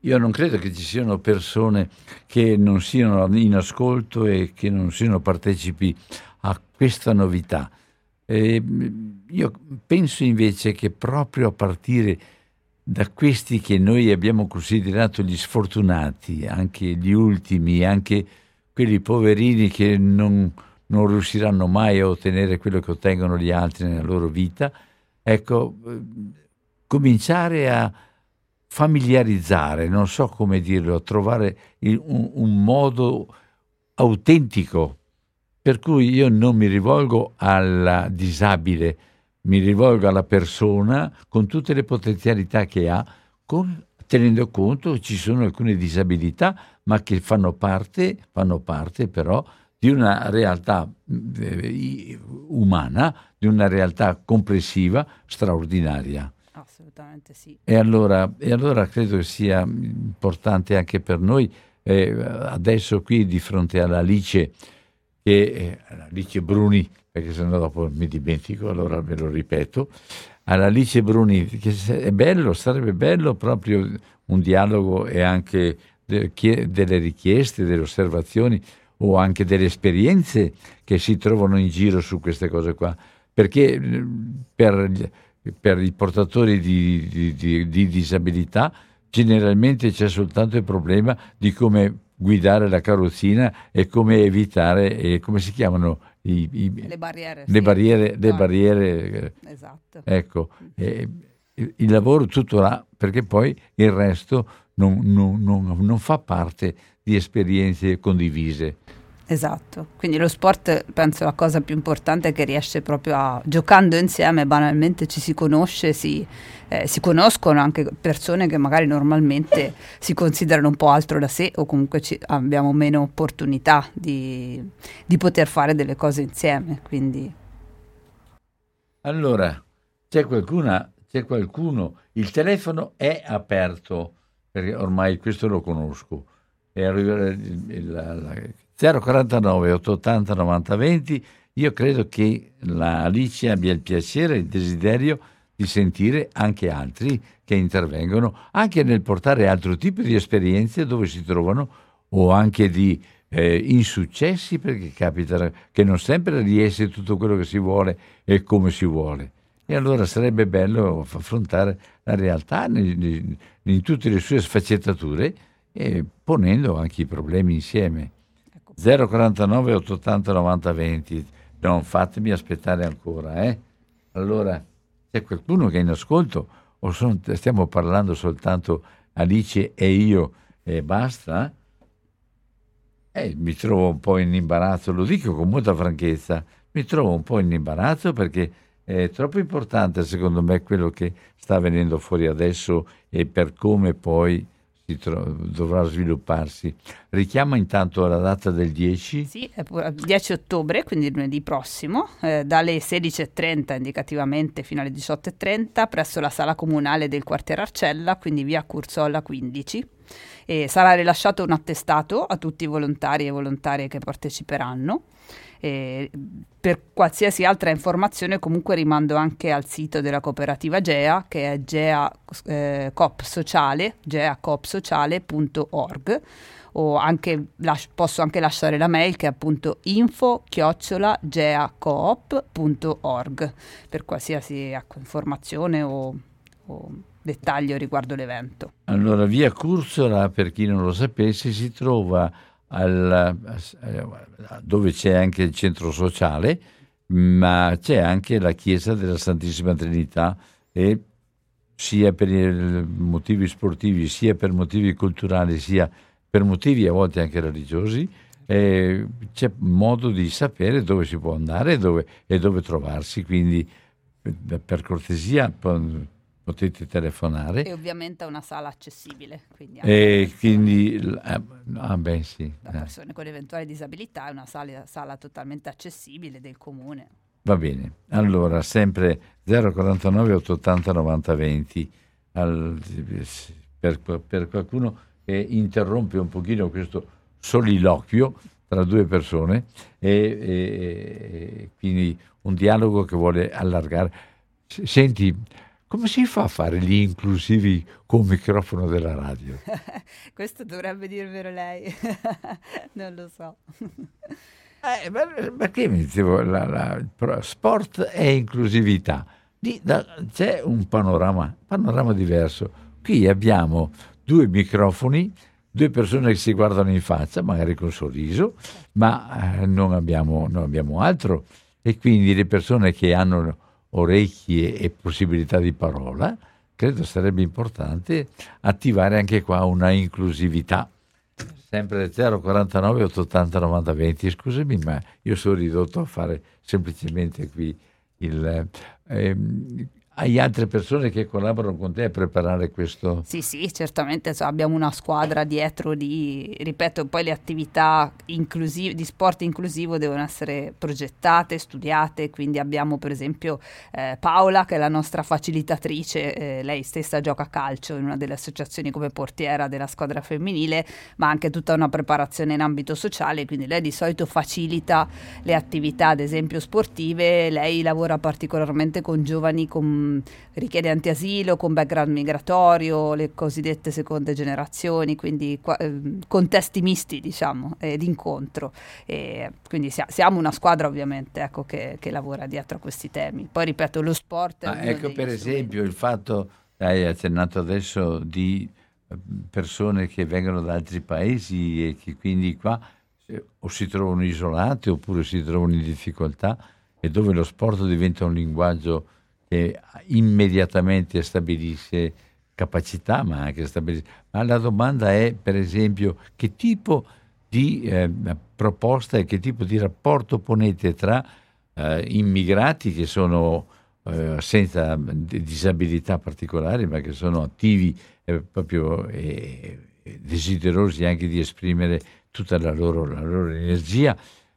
io non credo che ci siano persone che non siano in ascolto e che non siano partecipi a questa novità. Eh, io penso invece che proprio a partire da questi che noi abbiamo considerato gli sfortunati, anche gli ultimi, anche quelli poverini che non, non riusciranno mai a ottenere quello che ottengono gli altri nella loro vita, ecco, eh, cominciare a familiarizzare, non so come dirlo, trovare il, un, un modo autentico per cui io non mi rivolgo al disabile, mi rivolgo alla persona con tutte le potenzialità che ha, con, tenendo conto che ci sono alcune disabilità, ma che fanno parte, fanno parte però di una realtà eh, umana, di una realtà complessiva straordinaria. Assolutamente sì. E allora, e allora credo che sia importante anche per noi, eh, adesso qui di fronte all'Alice, che eh, Alice Bruni, perché se no dopo mi dimentico, allora ve lo ripeto, all'Alice Bruni, che è bello, sarebbe bello proprio un dialogo e anche delle richieste, delle osservazioni o anche delle esperienze che si trovano in giro su queste cose qua, perché per, per i portatori di, di, di, di disabilità generalmente c'è soltanto il problema di come guidare la carrozzina e come evitare, e come si chiamano i, i, le barriere. Le sì. barriere, le barriere esatto. Ecco, e, il lavoro tutto là, perché poi il resto non, non, non, non fa parte di esperienze condivise. Esatto, quindi lo sport penso la cosa più importante è che riesce proprio a, giocando insieme, banalmente ci si conosce, si, eh, si conoscono anche persone che magari normalmente si considerano un po' altro da sé o comunque ci, abbiamo meno opportunità di, di poter fare delle cose insieme. Quindi. Allora, c'è qualcuna, c'è qualcuno, il telefono è aperto, perché ormai questo lo conosco. E arriva il, 049 880 90 20 io credo che la Alice abbia il piacere e il desiderio di sentire anche altri che intervengono, anche nel portare altro tipo di esperienze dove si trovano o anche di eh, insuccessi, perché capita che non sempre riesce tutto quello che si vuole e come si vuole. E allora sarebbe bello affrontare la realtà in, in tutte le sue sfaccettature e ponendo anche i problemi insieme. 049 880 90 20. Non fatemi aspettare ancora, eh? Allora, c'è qualcuno che è in ascolto o sono, stiamo parlando soltanto Alice e io e basta? Eh, mi trovo un po' in imbarazzo, lo dico con molta franchezza, mi trovo un po' in imbarazzo perché è troppo importante secondo me quello che sta venendo fuori adesso e per come poi tro- dovrà svilupparsi. Richiama intanto la data del 10? Sì, è 10 ottobre, quindi lunedì prossimo, eh, dalle 16.30 indicativamente fino alle 18.30 presso la sala comunale del quartiere Arcella, quindi via Curzolla 15. E sarà rilasciato un attestato a tutti i volontari e volontarie che parteciperanno eh, per qualsiasi altra informazione comunque rimando anche al sito della cooperativa GEA che è GEA eh, Sociale, geacoopsociale.org o anche las- posso anche lasciare la mail che è appunto info chiocciola geacoop.org per qualsiasi ecco, informazione o, o dettaglio riguardo l'evento. Allora, via Cursola, per chi non lo sapesse, si trova al, dove c'è anche il centro sociale, ma c'è anche la chiesa della Santissima Trinità e sia per motivi sportivi, sia per motivi culturali, sia per motivi a volte anche religiosi, eh, c'è modo di sapere dove si può andare e dove, e dove trovarsi, quindi per cortesia potete telefonare. E ovviamente è una sala accessibile. Quindi, e quindi eh, ah, beh, sì, da persone con eventuali disabilità è una sala, sala, totalmente accessibile del comune. Va bene, allora sempre 049 880 90 20 al, per, per qualcuno che interrompe un pochino questo soliloquio tra due persone e, e, e quindi un dialogo che vuole allargare. Senti, come si fa a fare gli inclusivi con microfono della radio? Questo dovrebbe dirvelo lei, non lo so. Eh, perché mi dicevo, la, la, sport e inclusività. Di, da, c'è un panorama, panorama diverso. Qui abbiamo due microfoni, due persone che si guardano in faccia, magari con sorriso, ma eh, non, abbiamo, non abbiamo altro. E quindi le persone che hanno orecchie e possibilità di parola, credo sarebbe importante attivare anche qua una inclusività. Sempre 049 880 90 20 scusami ma io sono ridotto a fare semplicemente qui il ehm, hai altre persone che collaborano con te a preparare questo? Sì, sì, certamente so, abbiamo una squadra dietro di, ripeto, poi le attività inclusive, di sport inclusivo devono essere progettate, studiate, quindi abbiamo per esempio eh, Paola che è la nostra facilitatrice, eh, lei stessa gioca a calcio in una delle associazioni come portiera della squadra femminile, ma anche tutta una preparazione in ambito sociale, quindi lei di solito facilita le attività ad esempio sportive, lei lavora particolarmente con giovani con richiedenti asilo, con background migratorio, le cosiddette seconde generazioni, quindi eh, contesti misti, diciamo, eh, d'incontro. E quindi sia, siamo una squadra ovviamente ecco, che, che, lavora dietro a questi temi. Poi ripeto, lo sport... Ma ecco per esempio il fatto, hai accennato adesso, di eh, persone che vengono da altri paesi e che quindi qua o si trovano isolate oppure si trovano in difficoltà e dove lo sport diventa un linguaggio che immediatamente stabilisce capacità, ma anche stabilisce. Ma la domanda è, per esempio, che tipo di eh, proposta e che tipo di rapporto ponete tra eh, immigrati che sono eh, senza disabilità particolari, ma che sono attivi e proprio desiderosi anche di esprimere tutta la loro, la loro energia,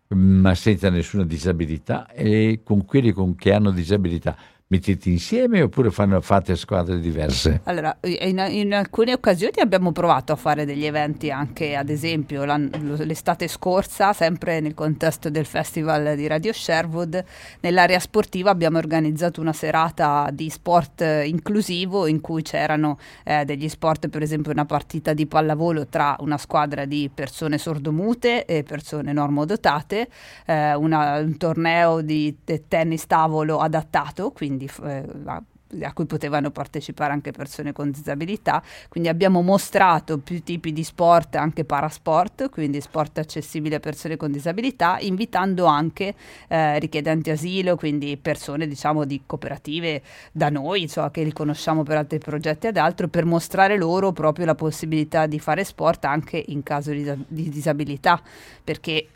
ma senza nessuna disabilità, e con quelli con, che hanno disabilità mettete insieme oppure fanno, fate squadre diverse? Allora, in, in, alcune occasioni abbiamo provato a fare degli eventi anche, ad esempio, l'estate scorsa, sempre nel contesto del festival di Radio Sherwood, nell'area sportiva abbiamo organizzato una serata di sport inclusivo in cui c'erano eh, degli sport, per esempio una partita di pallavolo tra una squadra di persone sordomute e persone normodotate, eh, una, un torneo di tennis tavolo adattato, quindi quindi eh, a cui potevano partecipare anche persone con disabilità, quindi abbiamo mostrato più tipi di sport, anche parasport, quindi sport accessibili a persone con disabilità, invitando anche eh, richiedenti asilo, quindi persone diciamo di cooperative da noi, insomma, che li conosciamo per altri progetti ed altro, per mostrare loro proprio la possibilità di fare sport anche in caso di, di disabilità, perché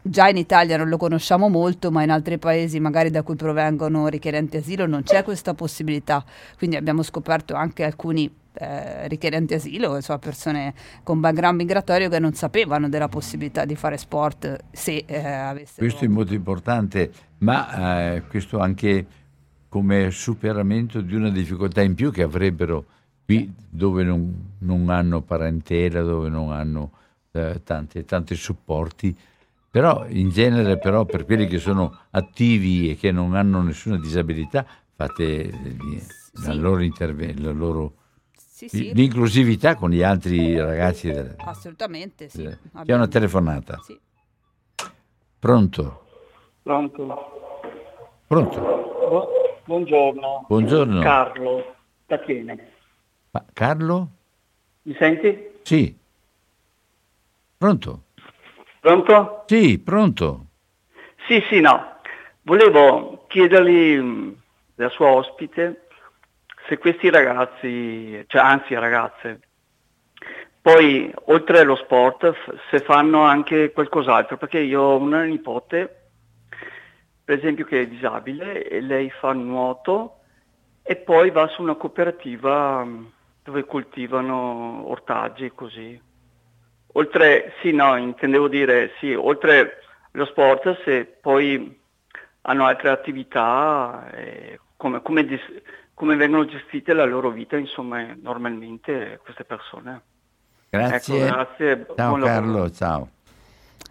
già in Italia non lo conosciamo molto, ma in altri paesi magari da cui provengono richiedenti asilo non c'è questa possibilità. Quindi abbiamo scoperto anche alcuni eh, richiedenti asilo, insomma, persone con background migratorio che non sapevano della possibilità di fare sport se eh, avessero... Questo è molto importante, ma eh, questo anche come superamento di una difficoltà in più che avrebbero qui dove non, non hanno parentela, dove non hanno eh, tanti, tanti supporti però in genere però per quelli che sono attivi e che non hanno nessuna disabilità fate sì. la loro intervento, loro sì, sì. l'inclusività con gli altri ragazzi. Del, Assolutamente, sì. Del, c'è una telefonata. Sì. Pronto? Pronto. Pronto. Bu- buongiorno. Buongiorno. Carlo, da Tiene. Ma Carlo? Mi senti? Sì. Pronto? Pronto? Sì, pronto. Sì, sì, no. Volevo chiedergli, mm, la sua ospite, se questi ragazzi, cioè anzi ragazze, poi oltre allo sport, se fanno anche qualcos'altro, perché io ho una nipote, per esempio, che è disabile e lei fa nuoto e poi va su una cooperativa mm, dove coltivano ortaggi così. Oltre, sì, no, intendevo dire, sì, oltre lo sport, se poi hanno altre attività, eh, come, come, come, vengono gestite la loro vita, insomma, normalmente queste persone. Grazie. Ecco, grazie. Ciao Carlo, ciao.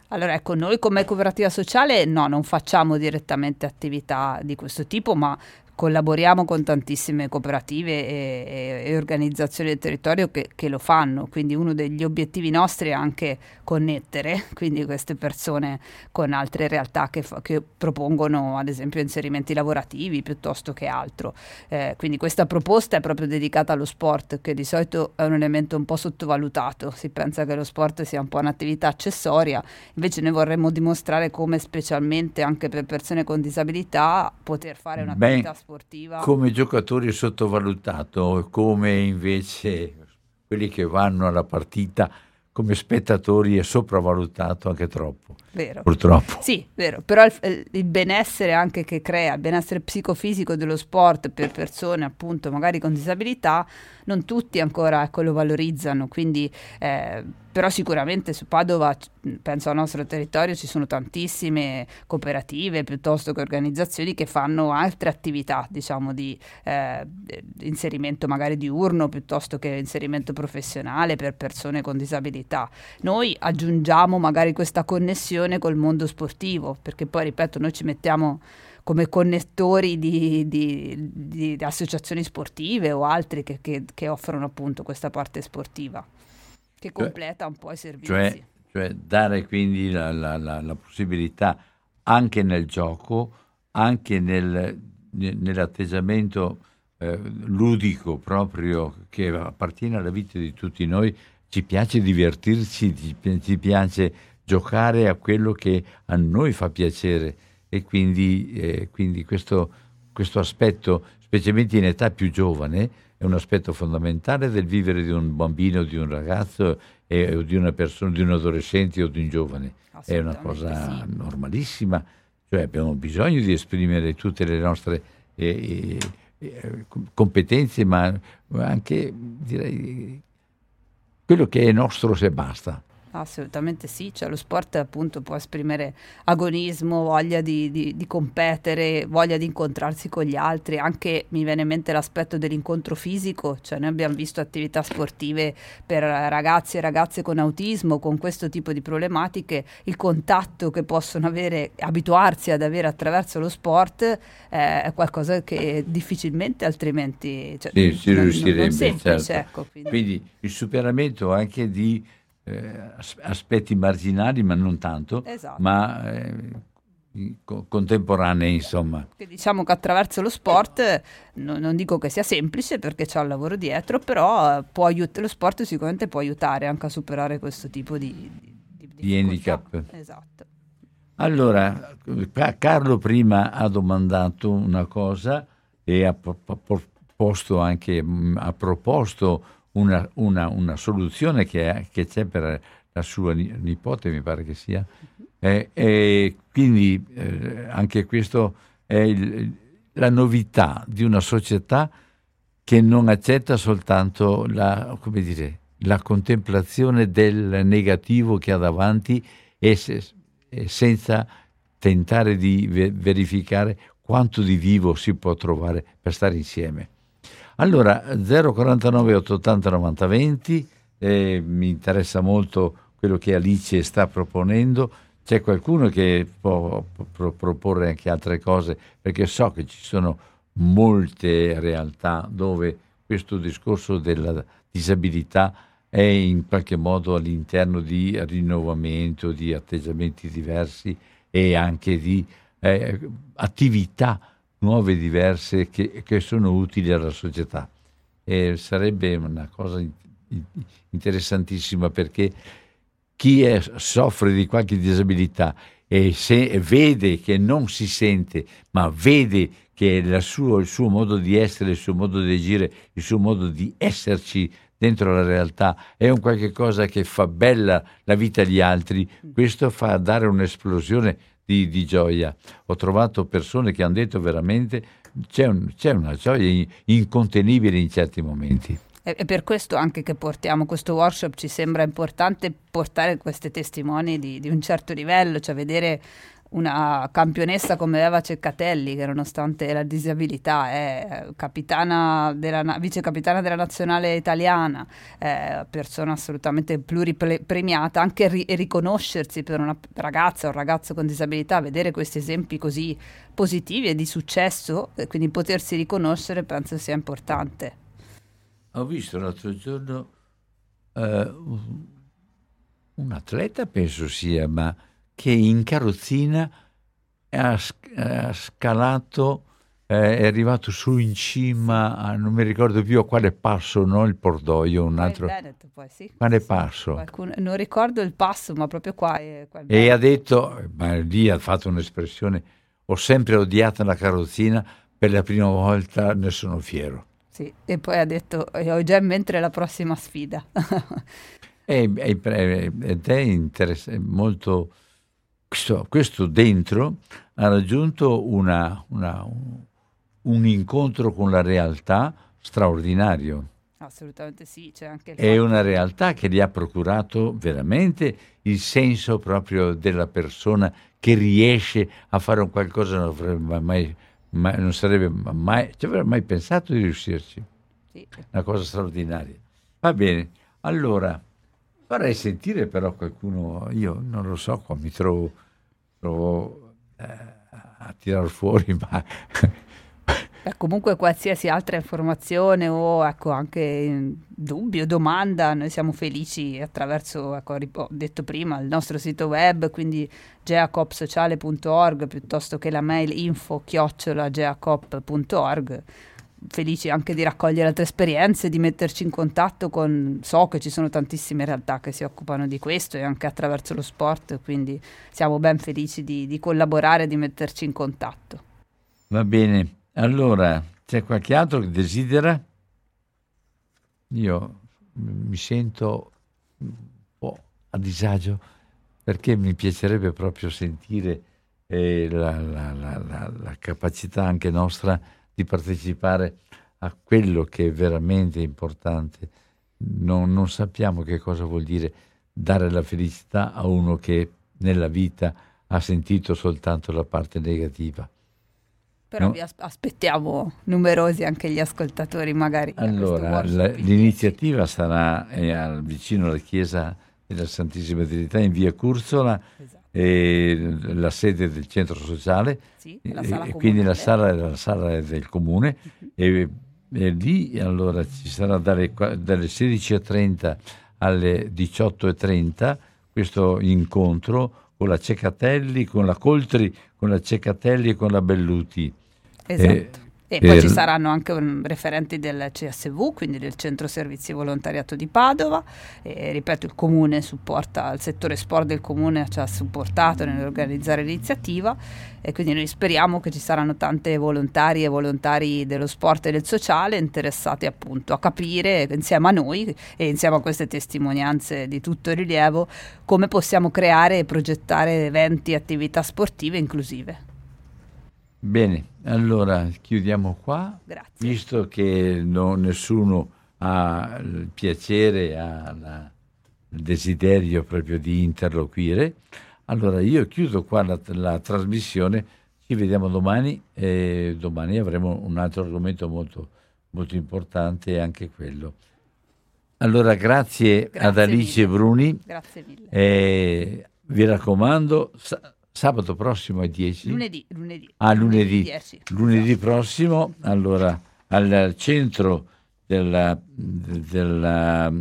Allora, ecco, noi come cooperativa sociale no, non facciamo direttamente attività di questo tipo, ma collaboriamo con tantissime cooperative e, e, organizzazioni del territorio che, che, lo fanno, quindi uno degli obiettivi nostri è anche connettere quindi queste persone con altre realtà che, fa, che propongono ad esempio inserimenti lavorativi piuttosto che altro. Eh, quindi questa proposta è proprio dedicata allo sport che di solito è un elemento un po' sottovalutato, si pensa che lo sport sia un po' un'attività accessoria, invece noi vorremmo dimostrare come specialmente anche per persone con disabilità poter fare un'attività Beh, sportiva. Come giocatori sottovalutato, come invece quelli che vanno alla partita come spettatori è sopravvalutato anche troppo. Vero. Purtroppo. Sì, vero. Però il, il, benessere anche che crea, il benessere psicofisico dello sport per persone appunto magari con disabilità, non tutti ancora ecco, lo valorizzano. Quindi eh, però sicuramente su Padova, penso al nostro territorio, ci sono tantissime cooperative piuttosto che organizzazioni che fanno altre attività, diciamo, di eh, inserimento magari diurno piuttosto che inserimento professionale per persone con disabilità. Noi aggiungiamo magari questa connessione col mondo sportivo, perché poi, ripeto, noi ci mettiamo come connettori di, di, di, di associazioni sportive o altri che, che, che offrono appunto questa parte sportiva che cioè, completa un po' i servizi. Cioè, cioè dare quindi la, la, la, la, possibilità anche nel gioco, anche nel, nell'atteggiamento eh, ludico proprio che appartiene alla vita di tutti noi, ci piace divertirci, ci, ci piace giocare a quello che a noi fa piacere e quindi, eh, quindi questo, questo aspetto, specialmente in età più giovane, è un aspetto fondamentale del vivere di un bambino, di un ragazzo e, o di una persona, di un adolescente o di un giovane. È una cosa sì. normalissima, cioè abbiamo bisogno di esprimere tutte le nostre eh, eh, competenze, ma anche direi quello che è nostro se basta. Assolutamente sì, cioè lo sport appunto può esprimere agonismo, voglia di, di, di, competere, voglia di incontrarsi con gli altri, anche mi viene in mente l'aspetto dell'incontro fisico, cioè noi abbiamo visto attività sportive per ragazzi e ragazze con autismo, con questo tipo di problematiche, il contatto che possono avere, abituarsi ad avere attraverso lo sport eh, è qualcosa che difficilmente altrimenti cioè, sì, si riuscirebbe, non semplice, certo. ecco, quindi. quindi il superamento anche di aspetti marginali, ma non tanto, esatto. ma eh, co- contemporanei, insomma. Diciamo che attraverso lo sport, no, non dico che sia semplice perché c'è un lavoro dietro, però aiut- lo sport sicuramente può aiutare anche a superare questo tipo di, di, di, di handicap. Esatto. Allora, Carlo prima ha domandato una cosa e ha posto anche, ha proposto una, una, una soluzione che, che, c'è per la sua nipote, mi pare che sia. E, e quindi eh, anche questo è il, la novità di una società che non accetta soltanto la, dire, la contemplazione del negativo che ha davanti e, se, e senza tentare di verificare quanto di vivo si può trovare per stare insieme. Allora, 049 880 90 20, eh, mi interessa molto quello che Alice sta proponendo. C'è qualcuno che può pro- proporre anche altre cose, perché so che ci sono molte realtà dove questo discorso della disabilità è in qualche modo all'interno di rinnovamento, di atteggiamenti diversi e anche di eh, attività nuove, diverse, che, che sono utili alla società. E sarebbe una cosa interessantissima perché chi è, soffre di qualche disabilità e se vede che non si sente, ma vede che suo, il suo modo di essere, il suo modo di agire, il suo modo di esserci dentro la realtà è un qualche cosa che fa bella la vita agli altri, questo fa dare un'esplosione di, di, gioia. Ho trovato persone che hanno detto veramente c'è, un, c'è una gioia incontenibile in certi momenti. È per questo anche che portiamo questo workshop, ci sembra importante portare queste testimoni di, di un certo livello, cioè vedere una campionessa come Eva Ceccatelli, che nonostante la disabilità è capitana della, vice capitana della nazionale italiana, persona assolutamente pluripremiata, anche ri- riconoscersi per una ragazza o un ragazzo con disabilità, vedere questi esempi così positivi e di successo, e quindi potersi riconoscere penso sia importante. Ho visto l'altro giorno eh, un atleta, penso sia, ma che in carrozzina ha, scalato, eh, è arrivato su in cima, a, non mi ricordo più a quale passo, no? il Pordoio, un altro. Veneto, poi, sì. Quale passo? Qualcuno, non ricordo il passo, ma proprio qua. È, qua e ha detto, ma lì ha fatto un'espressione, ho sempre odiato la carrozzina, per la prima volta ne sono fiero. Sì, e poi ha detto, ho già in mente la prossima sfida. è, è, ed è interessante, molto questo, questo dentro ha raggiunto una, una, un incontro con la realtà straordinario. Assolutamente sì, c'è anche È una realtà che gli ha procurato veramente il senso proprio della persona che riesce a fare un qualcosa non avrebbe mai, mai non sarebbe mai, ci avrebbe mai pensato di riuscirci. Sì. Una cosa straordinaria. Va bene, allora Vorrei sentire però qualcuno, io non lo so, qua mi trovo, trovo eh, a tirar fuori, ma... Beh, comunque qualsiasi altra informazione o ecco, anche dubbio, domanda, noi siamo felici attraverso, ecco, ho detto prima, il nostro sito web, quindi geacopsociale.org piuttosto che la mail info chiocciola geacop.org felici anche di raccogliere altre esperienze, di metterci in contatto con, so che ci sono tantissime realtà che si occupano di questo e anche attraverso lo sport, quindi siamo ben felici di, di collaborare, di metterci in contatto. Va bene, allora c'è qualche altro che desidera? Io mi sento un po' a disagio perché mi piacerebbe proprio sentire eh, la, la, la, la capacità anche nostra di partecipare a quello che è veramente importante. Non, non, sappiamo che cosa vuol dire dare la felicità a uno che nella vita ha sentito soltanto la parte negativa. Però no? vi aspettiamo numerosi anche gli ascoltatori magari. Allora, la, l'iniziativa sarà eh, vicino alla chiesa della Santissima Trinità in via Curzola. Esatto eh, la sede del centro sociale, sì, e quindi la sala, la sala del comune uh-huh. e, e, lì allora ci sarà dalle, dalle 16.30 alle 18.30 questo incontro con la Cecatelli, con la Coltri, con la Cecatelli e con la Belluti. Esatto. Eh, e poi ci saranno anche un, referenti del CSV, quindi del Centro Servizi Volontariato di Padova. E, ripeto, il comune supporta, il settore sport del comune ci ha supportato nell'organizzare l'iniziativa e quindi noi speriamo che ci saranno tante volontarie e volontari dello sport e del sociale interessati appunto a capire insieme a noi e insieme a queste testimonianze di tutto rilievo come possiamo creare e progettare eventi e attività sportive inclusive. Bene, allora chiudiamo qua. Grazie. Visto che no, nessuno ha il piacere, ha la, il desiderio proprio di interloquire, allora io chiudo qua la, la trasmissione. Ci vediamo domani e domani avremo un altro argomento molto, molto importante, anche quello. Allora, grazie, grazie ad Alice mille. Bruni. Grazie mille. E vi raccomando, Sabato prossimo è 10? Lunedì. lunedì. Ah, lunedì. Lunedì, lunedì prossimo, allora, al centro della, della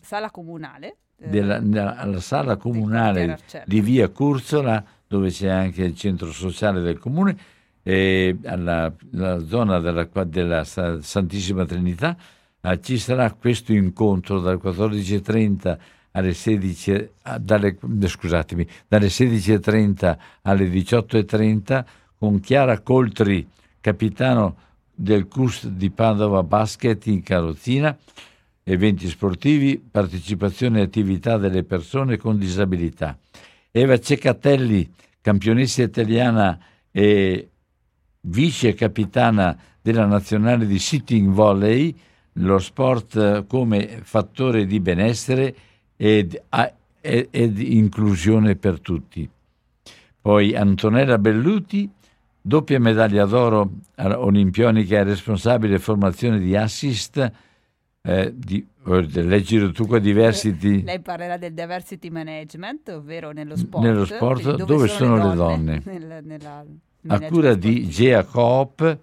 sala comunale. Eh, della, alla sala comunale di via Curzola, dove c'è anche il centro sociale del comune, e alla, zona della, della Santissima Trinità, eh, ci sarà questo incontro dalle 14.30 alle 16, dalle, scusatemi, dalle 16.30 alle 18.30 con Chiara Coltri, capitano del CUS di Padova Basket in carrozzina, eventi sportivi, partecipazione e attività delle persone con disabilità. Eva Ceccatelli, campionessa italiana e vice capitana della nazionale di sitting volley, lo sport come fattore di benessere ed, ed inclusione per tutti. Poi Antonella Belluti, doppia medaglia d'oro olimpionica e responsabile formazione di assist eh, di Leggilo tu qua diversity. Lei parlerà del diversity management, ovvero nello sport. Nello sport dove, dove sono, sono, le donne. donne. Nel, nella, a cura di Gea Coop,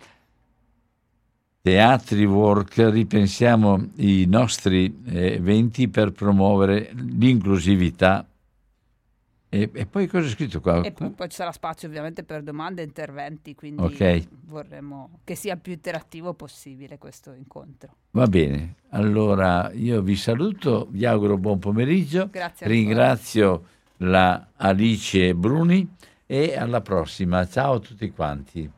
Teatri Work, ripensiamo i nostri eh, eventi per promuovere l'inclusività e, e, poi cosa è scritto qua? E poi, poi, ci sarà spazio ovviamente per domande e interventi, quindi okay. vorremmo che sia più interattivo possibile questo incontro. Va bene, allora io vi saluto, vi auguro buon pomeriggio, Grazie ringrazio la Alice Bruni e alla prossima, ciao a tutti quanti.